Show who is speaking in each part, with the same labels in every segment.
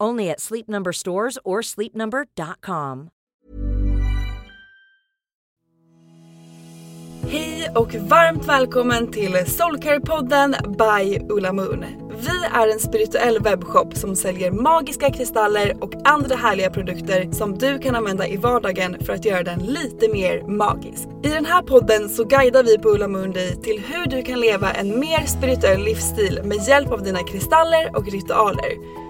Speaker 1: Only at Sleep Number stores or sleepnumber.com.
Speaker 2: Hej och varmt välkommen till Soulcare-podden by Ulla Moon. Vi är en spirituell webbshop som säljer magiska kristaller och andra härliga produkter som du kan använda i vardagen för att göra den lite mer magisk. I den här podden så guidar vi på Ulla Moon dig till hur du kan leva en mer spirituell livsstil med hjälp av dina kristaller och ritualer.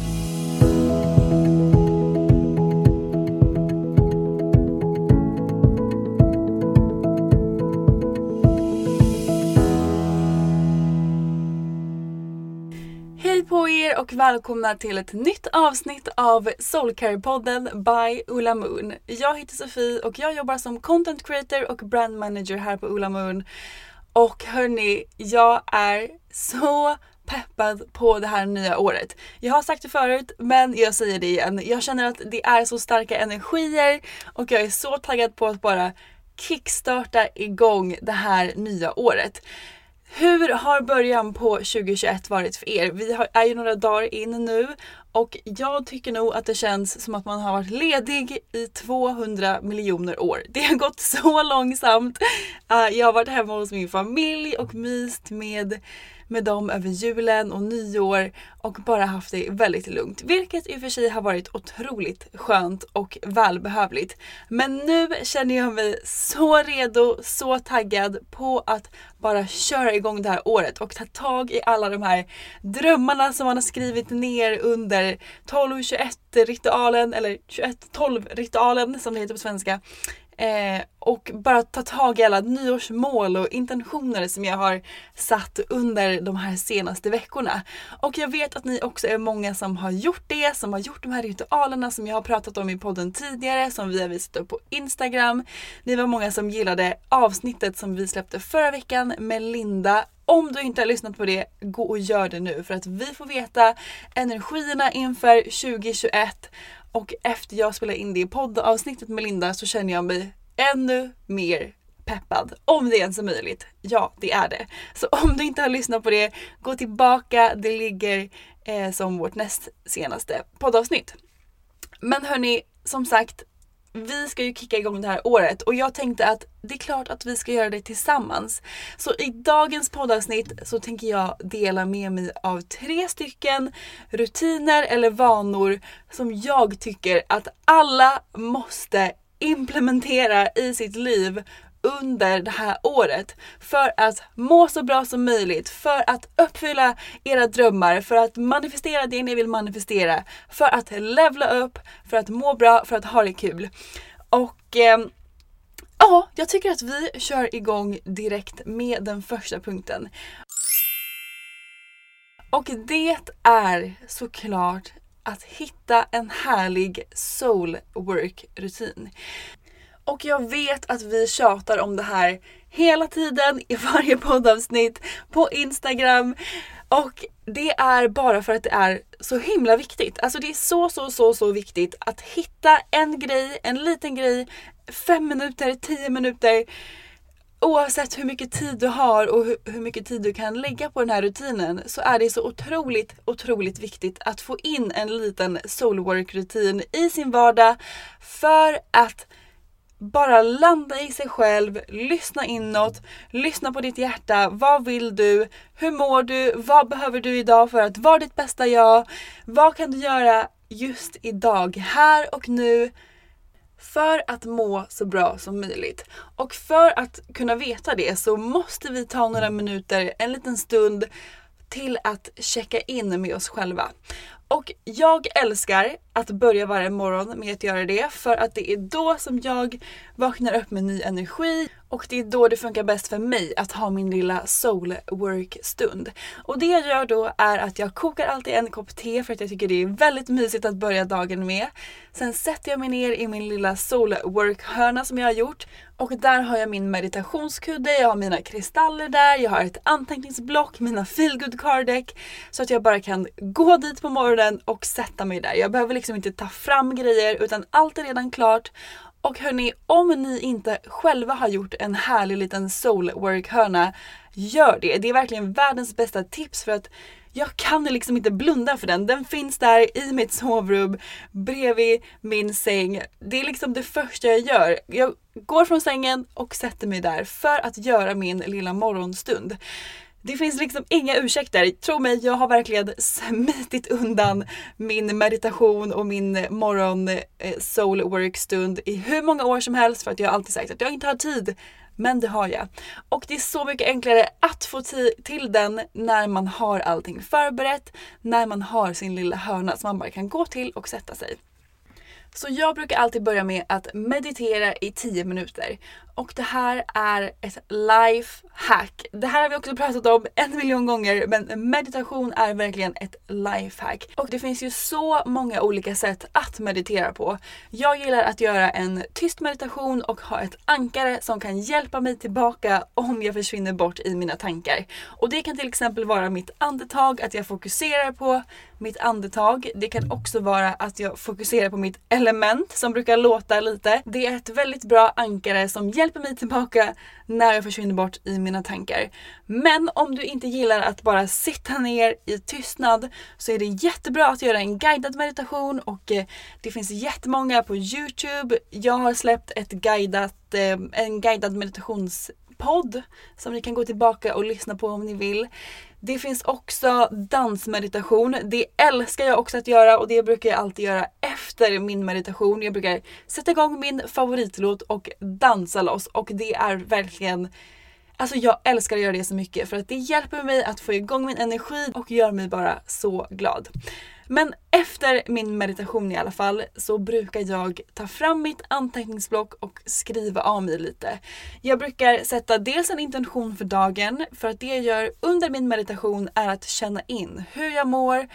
Speaker 2: Och välkomna till ett nytt avsnitt av Soulcare-podden by Ulla Moon. Jag heter Sofie och jag jobbar som content creator och brand manager här på Ulla Moon. Och hörni, jag är så peppad på det här nya året. Jag har sagt det förut men jag säger det igen. Jag känner att det är så starka energier och jag är så taggad på att bara kickstarta igång det här nya året. Hur har början på 2021 varit för er? Vi har, är ju några dagar in nu och jag tycker nog att det känns som att man har varit ledig i 200 miljoner år. Det har gått så långsamt. Uh, jag har varit hemma hos min familj och myst med med dem över julen och nyår och bara haft det väldigt lugnt. Vilket i och för sig har varit otroligt skönt och välbehövligt. Men nu känner jag mig så redo, så taggad på att bara köra igång det här året och ta tag i alla de här drömmarna som man har skrivit ner under 1221 ritualen eller 2112 ritualen som det heter på svenska. Eh, och bara ta tag i alla nyårsmål och intentioner som jag har satt under de här senaste veckorna. Och jag vet att ni också är många som har gjort det, som har gjort de här ritualerna som jag har pratat om i podden tidigare, som vi har visat upp på Instagram. Ni var många som gillade avsnittet som vi släppte förra veckan med Linda om du inte har lyssnat på det, gå och gör det nu för att vi får veta energierna inför 2021 och efter jag spelade in det poddavsnittet med Linda så känner jag mig ännu mer peppad. Om det ens är möjligt. Ja, det är det. Så om du inte har lyssnat på det, gå tillbaka. Det ligger eh, som vårt näst senaste poddavsnitt. Men hörni, som sagt, vi ska ju kicka igång det här året och jag tänkte att det är klart att vi ska göra det tillsammans. Så i dagens poddavsnitt så tänker jag dela med mig av tre stycken rutiner eller vanor som jag tycker att alla måste implementera i sitt liv under det här året för att må så bra som möjligt, för att uppfylla era drömmar, för att manifestera det ni vill manifestera, för att levla upp, för att må bra, för att ha det kul. Och eh, ja, jag tycker att vi kör igång direkt med den första punkten. Och det är såklart att hitta en härlig soul work rutin. Och jag vet att vi tjatar om det här hela tiden i varje poddavsnitt på Instagram. Och det är bara för att det är så himla viktigt. Alltså det är så, så, så, så viktigt att hitta en grej, en liten grej, fem minuter, tio minuter. Oavsett hur mycket tid du har och hur mycket tid du kan lägga på den här rutinen så är det så otroligt, otroligt viktigt att få in en liten soulwork-rutin i sin vardag för att bara landa i sig själv, lyssna inåt, lyssna på ditt hjärta. Vad vill du? Hur mår du? Vad behöver du idag för att vara ditt bästa jag? Vad kan du göra just idag, här och nu? För att må så bra som möjligt. Och för att kunna veta det så måste vi ta några minuter, en liten stund till att checka in med oss själva. Och jag älskar att börja varje morgon med att göra det för att det är då som jag vaknar upp med ny energi och det är då det funkar bäst för mig att ha min lilla soul work stund. Och det jag gör då är att jag kokar alltid en kopp te för att jag tycker det är väldigt mysigt att börja dagen med. Sen sätter jag mig ner i min lilla soul work hörna som jag har gjort och där har jag min meditationskudde, jag har mina kristaller där, jag har ett anteckningsblock, mina feelgood card deck så att jag bara kan gå dit på morgonen och sätta mig där. Jag behöver liksom inte ta fram grejer utan allt är redan klart och hörni, om ni inte själva har gjort en härlig liten soulwork-hörna, gör det. Det är verkligen världens bästa tips för att jag kan liksom inte blunda för den. Den finns där i mitt sovrum bredvid min säng. Det är liksom det första jag gör. Jag går från sängen och sätter mig där för att göra min lilla morgonstund. Det finns liksom inga ursäkter. Tro mig, jag har verkligen smitit undan min meditation och min morgon eh, soul work stund i hur många år som helst för att jag alltid sagt att jag inte har tid. Men det har jag. Och det är så mycket enklare att få till den när man har allting förberett, när man har sin lilla hörna som man bara kan gå till och sätta sig. Så jag brukar alltid börja med att meditera i 10 minuter. Och det här är ett life hack. Det här har vi också pratat om en miljon gånger men meditation är verkligen ett life hack. Och det finns ju så många olika sätt att meditera på. Jag gillar att göra en tyst meditation och ha ett ankare som kan hjälpa mig tillbaka om jag försvinner bort i mina tankar. Och det kan till exempel vara mitt andetag, att jag fokuserar på mitt andetag. Det kan också vara att jag fokuserar på mitt element som brukar låta lite. Det är ett väldigt bra ankare som hjälper mig tillbaka när jag försvinner bort i mina tankar. Men om du inte gillar att bara sitta ner i tystnad så är det jättebra att göra en guidad meditation och eh, det finns jättemånga på Youtube. Jag har släppt ett guidat, eh, en guidad meditationspodd som ni kan gå tillbaka och lyssna på om ni vill. Det finns också dansmeditation. Det älskar jag också att göra och det brukar jag alltid göra efter min meditation. Jag brukar sätta igång min favoritlåt och dansa loss och det är verkligen Alltså jag älskar att göra det så mycket för att det hjälper mig att få igång min energi och gör mig bara så glad. Men efter min meditation i alla fall så brukar jag ta fram mitt anteckningsblock och skriva av mig lite. Jag brukar sätta dels en intention för dagen för att det jag gör under min meditation är att känna in hur jag mår,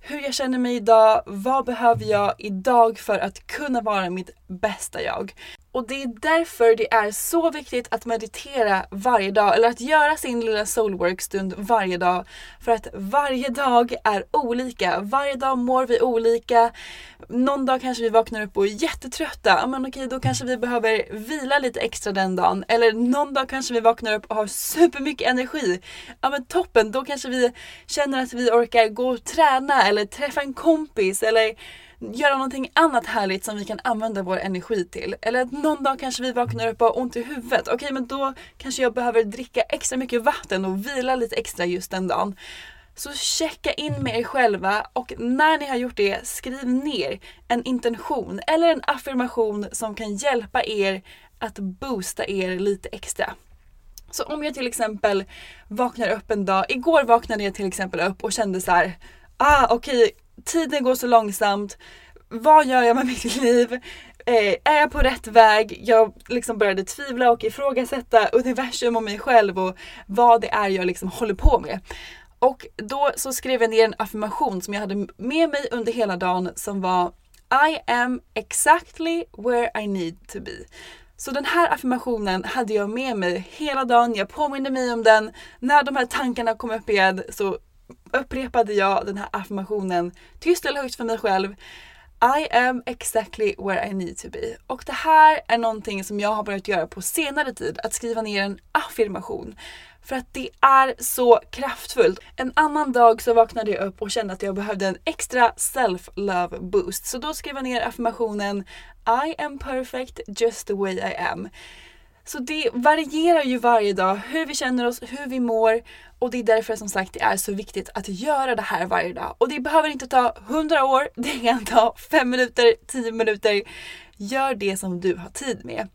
Speaker 2: hur jag känner mig idag, vad behöver jag idag för att kunna vara mitt bästa jag. Och det är därför det är så viktigt att meditera varje dag eller att göra sin lilla soulwork-stund varje dag. För att varje dag är olika. Varje dag mår vi olika. Någon dag kanske vi vaknar upp och är jättetrötta. Ja men okej, då kanske vi behöver vila lite extra den dagen. Eller någon dag kanske vi vaknar upp och har supermycket energi. Ja men toppen, då kanske vi känner att vi orkar gå och träna eller träffa en kompis eller göra någonting annat härligt som vi kan använda vår energi till. Eller att någon dag kanske vi vaknar upp och har ont i huvudet. Okej, men då kanske jag behöver dricka extra mycket vatten och vila lite extra just den dagen. Så checka in med er själva och när ni har gjort det, skriv ner en intention eller en affirmation som kan hjälpa er att boosta er lite extra. Så om jag till exempel vaknar upp en dag, igår vaknade jag till exempel upp och kände så här, ah okej, okay, tiden går så långsamt, vad gör jag med mitt liv? Eh, är jag på rätt väg? Jag liksom började tvivla och ifrågasätta universum och mig själv och vad det är jag liksom håller på med. Och då så skrev jag ner en affirmation som jag hade med mig under hela dagen som var I am exactly where I need to be. Så den här affirmationen hade jag med mig hela dagen. Jag påminde mig om den. När de här tankarna kom upp igen så upprepade jag den här affirmationen tyst eller högt för mig själv. I am exactly where I need to be. Och det här är någonting som jag har börjat göra på senare tid, att skriva ner en affirmation. För att det är så kraftfullt. En annan dag så vaknade jag upp och kände att jag behövde en extra self-love boost. Så då skrev jag ner affirmationen I am perfect just the way I am. Så det varierar ju varje dag hur vi känner oss, hur vi mår och det är därför som sagt det är så viktigt att göra det här varje dag. Och det behöver inte ta 100 år, det kan ta 5 minuter, 10 minuter. Gör det som du har tid med.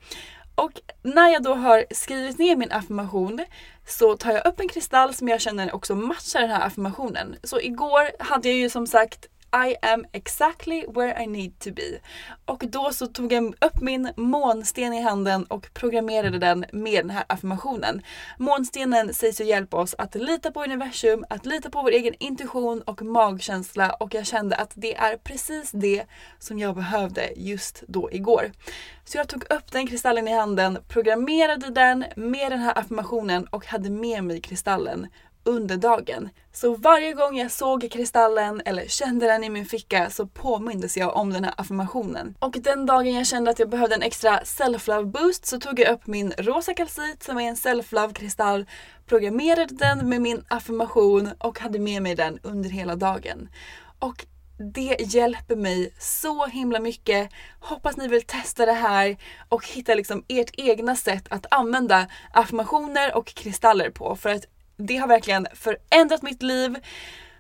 Speaker 2: Och när jag då har skrivit ner min affirmation så tar jag upp en kristall som jag känner också matchar den här affirmationen. Så igår hade jag ju som sagt i am exactly where I need to be. Och då så tog jag upp min månsten i handen och programmerade den med den här affirmationen. Månstenen sägs ju hjälpa oss att lita på universum, att lita på vår egen intuition och magkänsla och jag kände att det är precis det som jag behövde just då igår. Så jag tog upp den kristallen i handen, programmerade den med den här affirmationen och hade med mig kristallen under dagen. Så varje gång jag såg kristallen eller kände den i min ficka så påmindes jag om den här affirmationen. Och den dagen jag kände att jag behövde en extra self-love boost så tog jag upp min rosa kalcit som är en self-love kristall, programmerade den med min affirmation och hade med mig den under hela dagen. Och det hjälper mig så himla mycket. Hoppas ni vill testa det här och hitta liksom ert egna sätt att använda affirmationer och kristaller på. För att det har verkligen förändrat mitt liv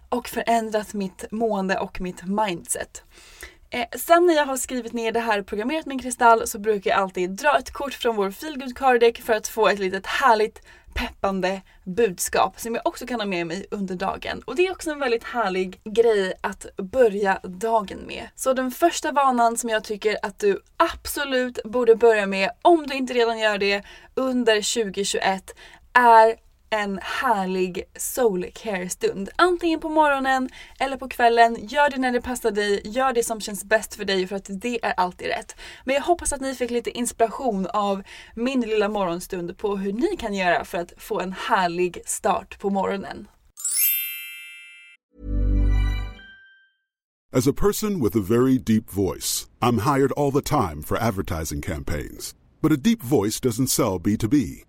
Speaker 2: och förändrat mitt mående och mitt mindset. Eh, sen när jag har skrivit ner det här och programmerat min kristall så brukar jag alltid dra ett kort från vår feelgood card deck för att få ett litet härligt peppande budskap som jag också kan ha med mig under dagen. Och det är också en väldigt härlig grej att börja dagen med. Så den första vanan som jag tycker att du absolut borde börja med, om du inte redan gör det, under 2021 är en härlig soul care stund. Antingen på morgonen eller på kvällen. Gör det när det passar dig. Gör det som känns bäst för dig för att det är alltid rätt. Men jag hoppas att ni fick lite inspiration av min lilla morgonstund på hur ni kan göra för att få en härlig start på morgonen.
Speaker 3: As a person with a very deep voice, I'm hired all the time for advertising campaigns. But a deep voice doesn't sell B2B.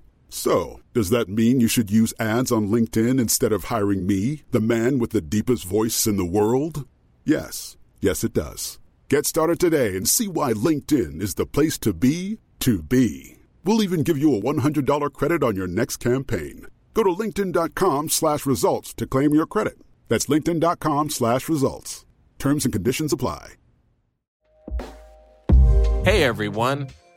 Speaker 3: So, does that mean you should use ads on LinkedIn instead of hiring me, the man with the deepest voice in the world? Yes. Yes, it does. Get started today and see why LinkedIn is the place to be to be. We'll even give you a $100 credit on your next campaign. Go to linkedin.com slash results to claim your credit. That's linkedin.com slash results. Terms and conditions apply.
Speaker 4: Hey, everyone.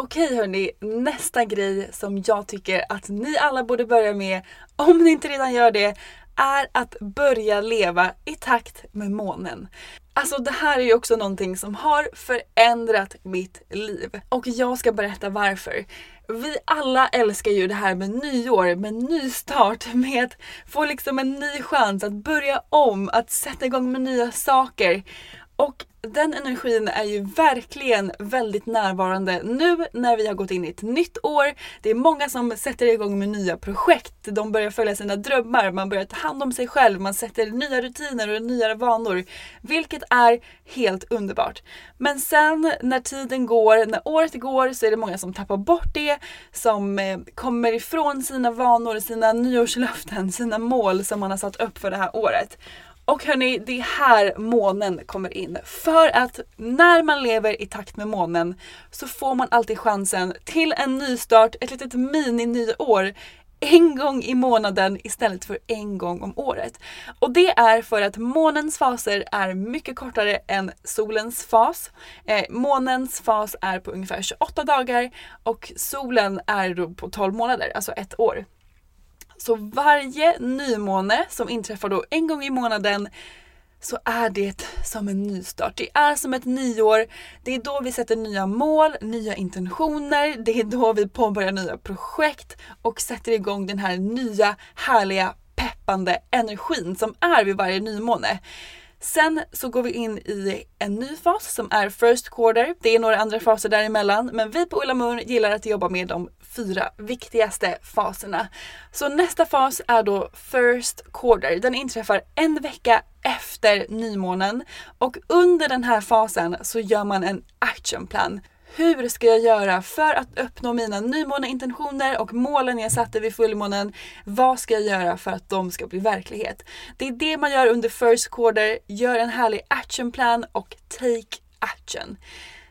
Speaker 2: Okej hörni, nästa grej som jag tycker att ni alla borde börja med, om ni inte redan gör det, är att börja leva i takt med månen. Alltså det här är ju också någonting som har förändrat mitt liv. Och jag ska berätta varför. Vi alla älskar ju det här med nyår, med nystart, med att få liksom en ny chans att börja om, att sätta igång med nya saker. Och den energin är ju verkligen väldigt närvarande nu när vi har gått in i ett nytt år. Det är många som sätter igång med nya projekt. De börjar följa sina drömmar, man börjar ta hand om sig själv, man sätter nya rutiner och nya vanor. Vilket är helt underbart. Men sen när tiden går, när året går så är det många som tappar bort det, som eh, kommer ifrån sina vanor, sina nyårslöften, sina mål som man har satt upp för det här året. Och hörni, det är här månen kommer in. För att när man lever i takt med månen så får man alltid chansen till en nystart, ett litet mini-nyår en gång i månaden istället för en gång om året. Och det är för att månens faser är mycket kortare än solens fas. Eh, månens fas är på ungefär 28 dagar och solen är då på 12 månader, alltså ett år. Så varje nymåne som inträffar då en gång i månaden så är det som en nystart. Det är som ett nyår. Det är då vi sätter nya mål, nya intentioner. Det är då vi påbörjar nya projekt och sätter igång den här nya härliga peppande energin som är vid varje nymåne. Sen så går vi in i en ny fas som är first quarter. Det är några andra faser däremellan men vi på Ulla Moon gillar att jobba med de fyra viktigaste faserna. Så nästa fas är då first quarter. Den inträffar en vecka efter nymånen och under den här fasen så gör man en actionplan. Hur ska jag göra för att uppnå mina nymåneintentioner och målen jag satte vid fullmånen? Vad ska jag göra för att de ska bli verklighet? Det är det man gör under first quarter. Gör en härlig actionplan och take action.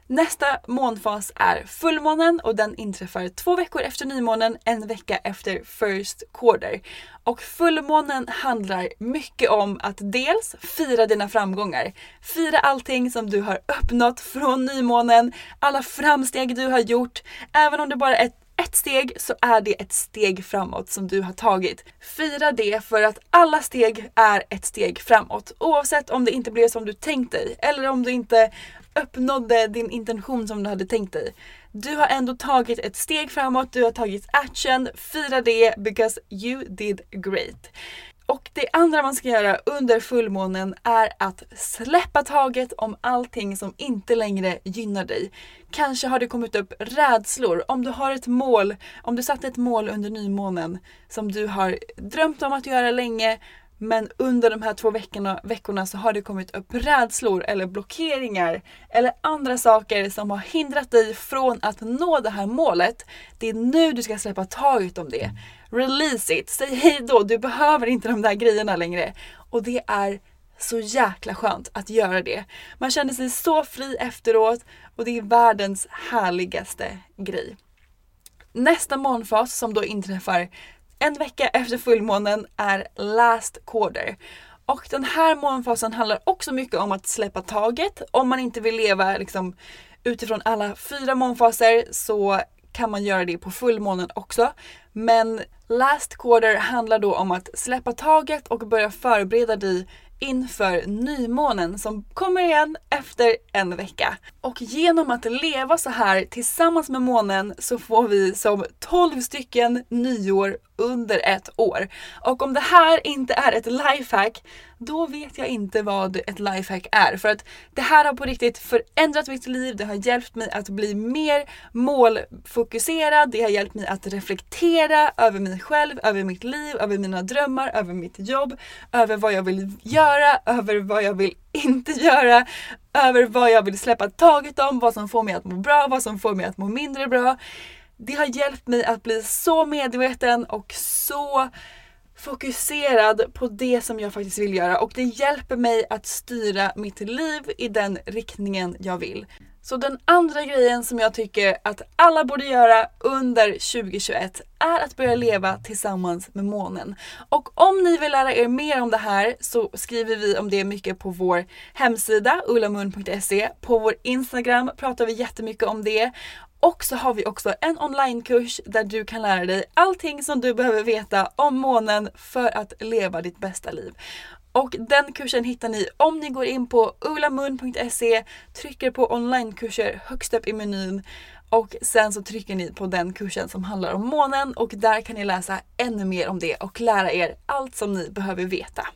Speaker 2: Nästa månfas är fullmånen och den inträffar två veckor efter nymånen, en vecka efter first quarter. Och fullmånen handlar mycket om att dels fira dina framgångar. Fira allting som du har uppnått från nymånen, alla framsteg du har gjort. Även om det bara är ett steg så är det ett steg framåt som du har tagit. Fira det för att alla steg är ett steg framåt. Oavsett om det inte blev som du tänkt dig eller om du inte uppnådde din intention som du hade tänkt dig. Du har ändå tagit ett steg framåt, du har tagit action, fira det because you did great. Och det andra man ska göra under fullmånen är att släppa taget om allting som inte längre gynnar dig. Kanske har det kommit upp rädslor. Om du har ett mål, om du satte ett mål under nymånen som du har drömt om att göra länge men under de här två veckorna, veckorna så har det kommit upp rädslor eller blockeringar eller andra saker som har hindrat dig från att nå det här målet. Det är nu du ska släppa taget om det. Release it, säg hej då, du behöver inte de där grejerna längre. Och det är så jäkla skönt att göra det. Man känner sig så fri efteråt och det är världens härligaste grej. Nästa månfas som då inträffar en vecka efter fullmånen är last quarter. Och den här månfasen handlar också mycket om att släppa taget. Om man inte vill leva liksom, utifrån alla fyra månfaser så kan man göra det på fullmånen också. Men last quarter handlar då om att släppa taget och börja förbereda dig inför nymånen som kommer igen efter en vecka. Och genom att leva så här tillsammans med månen så får vi som 12 stycken nyår under ett år. Och om det här inte är ett lifehack, då vet jag inte vad ett lifehack är. För att det här har på riktigt förändrat mitt liv, det har hjälpt mig att bli mer målfokuserad, det har hjälpt mig att reflektera över mig själv, över mitt liv, över mina drömmar, över mitt jobb, över vad jag vill göra, över vad jag vill inte göra, över vad jag vill släppa taget om, vad som får mig att må bra, vad som får mig att må mindre bra. Det har hjälpt mig att bli så medveten och så fokuserad på det som jag faktiskt vill göra och det hjälper mig att styra mitt liv i den riktningen jag vill. Så den andra grejen som jag tycker att alla borde göra under 2021 är att börja leva tillsammans med månen. Och om ni vill lära er mer om det här så skriver vi om det mycket på vår hemsida ullamun.se. På vår Instagram pratar vi jättemycket om det. Och så har vi också en onlinekurs där du kan lära dig allting som du behöver veta om månen för att leva ditt bästa liv. Och den kursen hittar ni om ni går in på ulamun.se, trycker på onlinekurser högst upp i menyn och sen så trycker ni på den kursen som handlar om månen och där kan ni läsa ännu mer om det och lära er allt som ni behöver veta.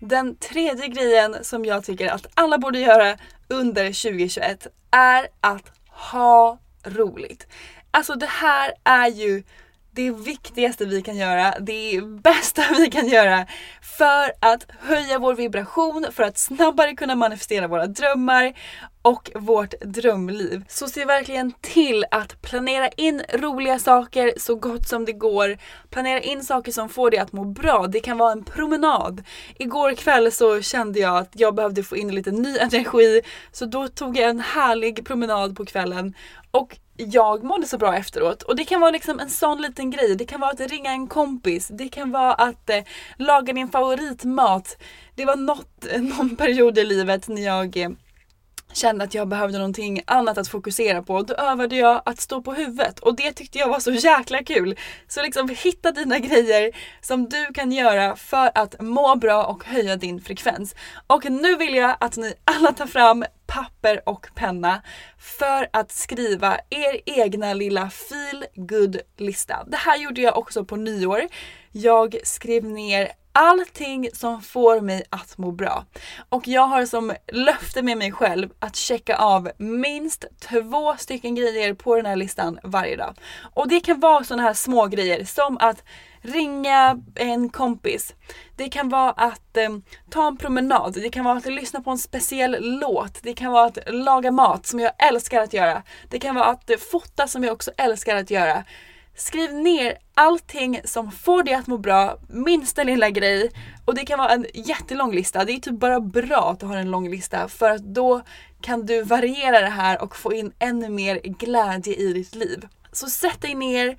Speaker 2: Den tredje grejen som jag tycker att alla borde göra under 2021 är att ha roligt. Alltså det här är ju det viktigaste vi kan göra, det bästa vi kan göra för att höja vår vibration, för att snabbare kunna manifestera våra drömmar och vårt drömliv. Så se verkligen till att planera in roliga saker så gott som det går. Planera in saker som får dig att må bra. Det kan vara en promenad. Igår kväll så kände jag att jag behövde få in lite ny energi så då tog jag en härlig promenad på kvällen och jag mådde så bra efteråt. Och det kan vara liksom en sån liten grej. Det kan vara att ringa en kompis. Det kan vara att eh, laga din favoritmat. Det var något, eh, någon period i livet när jag eh, kände att jag behövde någonting annat att fokusera på. Då övade jag att stå på huvudet och det tyckte jag var så jäkla kul. Så liksom hitta dina grejer som du kan göra för att må bra och höja din frekvens. Och nu vill jag att ni alla tar fram papper och penna för att skriva er egna lilla feel good lista. Det här gjorde jag också på nyår. Jag skrev ner allting som får mig att må bra. Och jag har som löfte med mig själv att checka av minst två stycken grejer på den här listan varje dag. Och det kan vara sådana här små grejer som att ringa en kompis. Det kan vara att eh, ta en promenad, det kan vara att lyssna på en speciell låt, det kan vara att laga mat som jag älskar att göra. Det kan vara att eh, fota som jag också älskar att göra. Skriv ner allting som får dig att må bra, minsta lilla grej. Och det kan vara en jättelång lista. Det är typ bara bra att du har en lång lista för att då kan du variera det här och få in ännu mer glädje i ditt liv. Så sätt dig ner,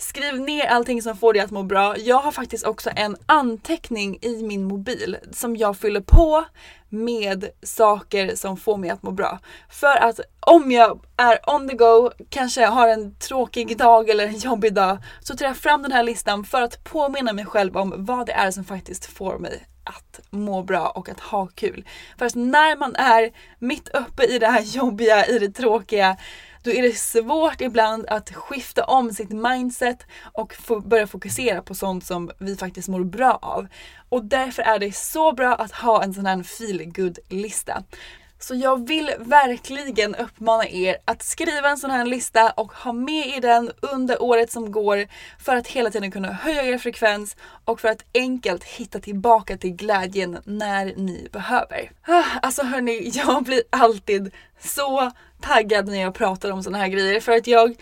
Speaker 2: Skriv ner allting som får dig att må bra. Jag har faktiskt också en anteckning i min mobil som jag fyller på med saker som får mig att må bra. För att om jag är on the go, kanske har en tråkig dag eller en jobbig dag, så tar jag fram den här listan för att påminna mig själv om vad det är som faktiskt får mig att må bra och att ha kul. För att när man är mitt uppe i det här jobbiga, i det tråkiga, då är det svårt ibland att skifta om sitt mindset och börja fokusera på sånt som vi faktiskt mår bra av. Och därför är det så bra att ha en sån här feel lista så jag vill verkligen uppmana er att skriva en sån här lista och ha med i den under året som går för att hela tiden kunna höja er frekvens och för att enkelt hitta tillbaka till glädjen när ni behöver. Ah, alltså hörni, jag blir alltid så taggad när jag pratar om sådana här grejer för att jag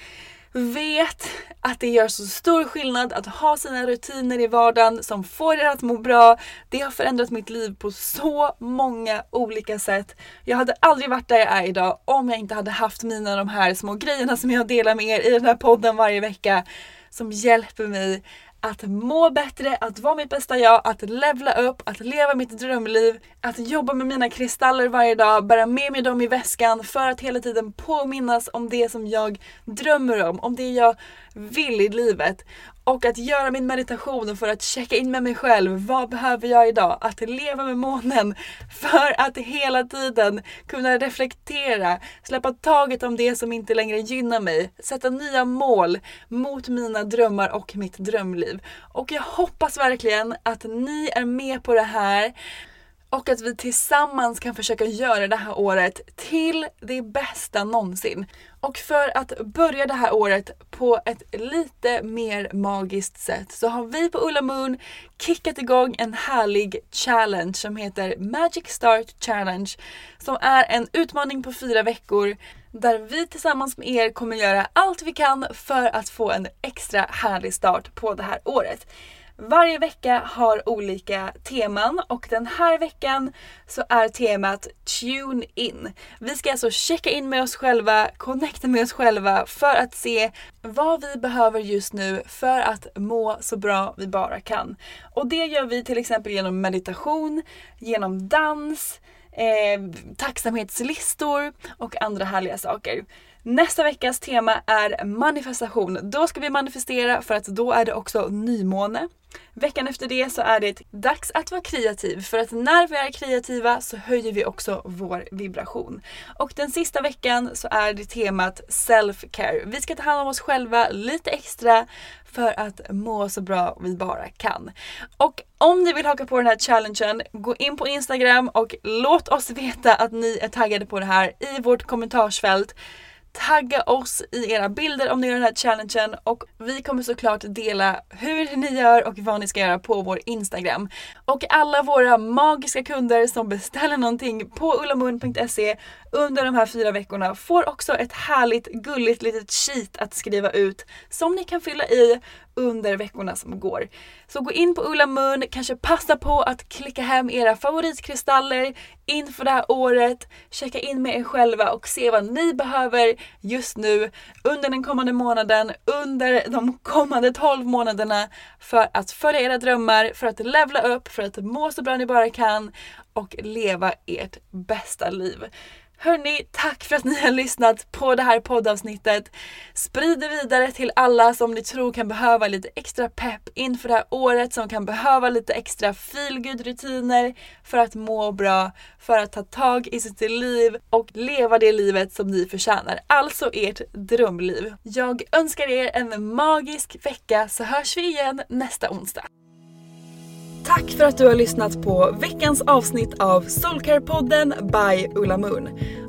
Speaker 2: vet att det gör så stor skillnad att ha sina rutiner i vardagen som får er att må bra. Det har förändrat mitt liv på så många olika sätt. Jag hade aldrig varit där jag är idag om jag inte hade haft mina de här små grejerna som jag delar med er i den här podden varje vecka som hjälper mig att må bättre, att vara mitt bästa jag, att levla upp, att leva mitt drömliv, att jobba med mina kristaller varje dag, bära med mig dem i väskan för att hela tiden påminnas om det som jag drömmer om, om det jag vill i livet. Och att göra min meditation för att checka in med mig själv. Vad behöver jag idag? Att leva med månen för att hela tiden kunna reflektera, släppa taget om det som inte längre gynnar mig, sätta nya mål mot mina drömmar och mitt drömliv. Och jag hoppas verkligen att ni är med på det här och att vi tillsammans kan försöka göra det här året till det bästa någonsin. Och för att börja det här året på ett lite mer magiskt sätt så har vi på Ulla Moon kickat igång en härlig challenge som heter Magic Start Challenge som är en utmaning på fyra veckor där vi tillsammans med er kommer göra allt vi kan för att få en extra härlig start på det här året. Varje vecka har olika teman och den här veckan så är temat Tune In. Vi ska alltså checka in med oss själva, connecta med oss själva för att se vad vi behöver just nu för att må så bra vi bara kan. Och det gör vi till exempel genom meditation, genom dans, eh, tacksamhetslistor och andra härliga saker. Nästa veckas tema är manifestation. Då ska vi manifestera för att då är det också nymåne. Veckan efter det så är det dags att vara kreativ för att när vi är kreativa så höjer vi också vår vibration. Och den sista veckan så är det temat self-care. Vi ska ta hand om oss själva lite extra för att må så bra vi bara kan. Och om ni vill haka på den här challengen, gå in på Instagram och låt oss veta att ni är taggade på det här i vårt kommentarsfält. Tagga oss i era bilder om ni gör den här challengen och vi kommer såklart dela hur ni gör och vad ni ska göra på vår Instagram. Och alla våra magiska kunder som beställer någonting på ullamun.se under de här fyra veckorna får också ett härligt gulligt litet sheet att skriva ut som ni kan fylla i under veckorna som går. Så gå in på Ulla Mun, kanske passa på att klicka hem era favoritkristaller inför det här året, checka in med er själva och se vad ni behöver just nu under den kommande månaden, under de kommande 12 månaderna för att följa era drömmar, för att levla upp, för att må så bra ni bara kan och leva ert bästa liv. Hörni, tack för att ni har lyssnat på det här poddavsnittet. Sprid det vidare till alla som ni tror kan behöva lite extra pepp inför det här året, som kan behöva lite extra feelgood rutiner för att må bra, för att ta tag i sitt liv och leva det livet som ni förtjänar. Alltså ert drömliv. Jag önskar er en magisk vecka så hörs vi igen nästa onsdag. Tack för att du har lyssnat på veckans avsnitt av Soulcare-podden by Ulla Moon.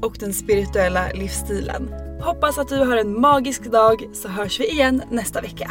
Speaker 2: och den spirituella livsstilen. Hoppas att du har en magisk dag så hörs vi igen nästa vecka.